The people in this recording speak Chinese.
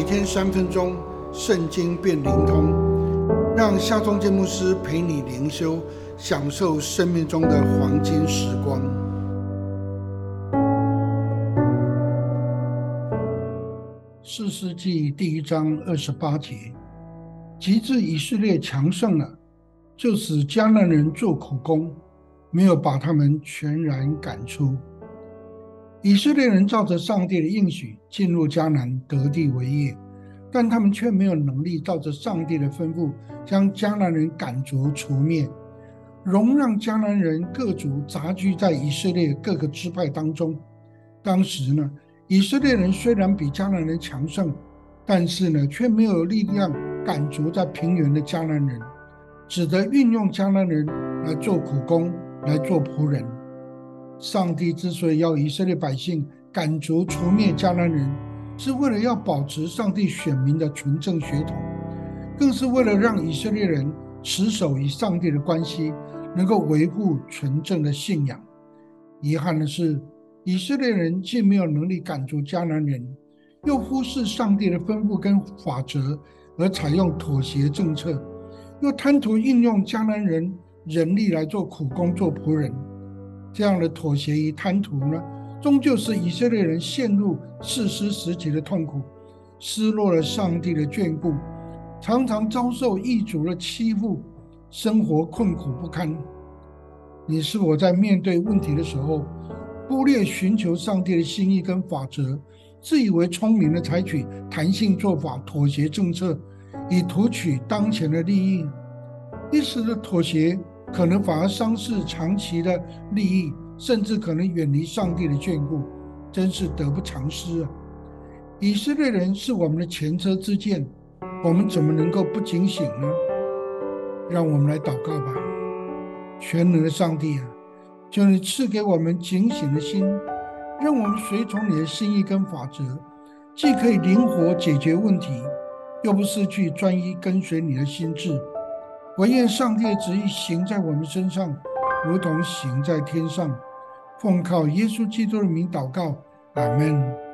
每天三分钟，圣经变灵通，让夏忠建牧师陪你灵修，享受生命中的黄金时光。四世纪第一章二十八节，及至以色列强盛了，就使迦南人做苦工，没有把他们全然赶出。以色列人照着上帝的应许进入迦南得地为业，但他们却没有能力照着上帝的吩咐将迦南人赶逐除灭，容让迦南人各族杂居在以色列各个支派当中。当时呢，以色列人虽然比迦南人强盛，但是呢，却没有力量赶逐在平原的迦南人，只得运用迦南人来做苦工，来做仆人。上帝之所以要以色列百姓赶逐除灭迦南人，是为了要保持上帝选民的纯正血统，更是为了让以色列人持守与上帝的关系，能够维护纯正的信仰。遗憾的是，以色列人既没有能力赶逐迦南人，又忽视上帝的吩咐跟法则，而采用妥协政策，又贪图运用迦南人人力来做苦工、做仆人。这样的妥协与贪图呢，终究是以色列人陷入世师时期的痛苦，失落了上帝的眷顾，常常遭受异族的欺负，生活困苦不堪。你是否在面对问题的时候，忽略寻求上帝的心意跟法则，自以为聪明的采取弹性做法、妥协政策，以图取当前的利益？一时的妥协。可能反而伤势长期的利益，甚至可能远离上帝的眷顾，真是得不偿失啊！以色列人是我们的前车之鉴，我们怎么能够不警醒呢？让我们来祷告吧，全能的上帝啊，求你赐给我们警醒的心，让我们随从你的心意跟法则，既可以灵活解决问题，又不失去专一跟随你的心智。我愿上帝的旨意行在我们身上，如同行在天上。奉靠耶稣基督的名祷告，阿门。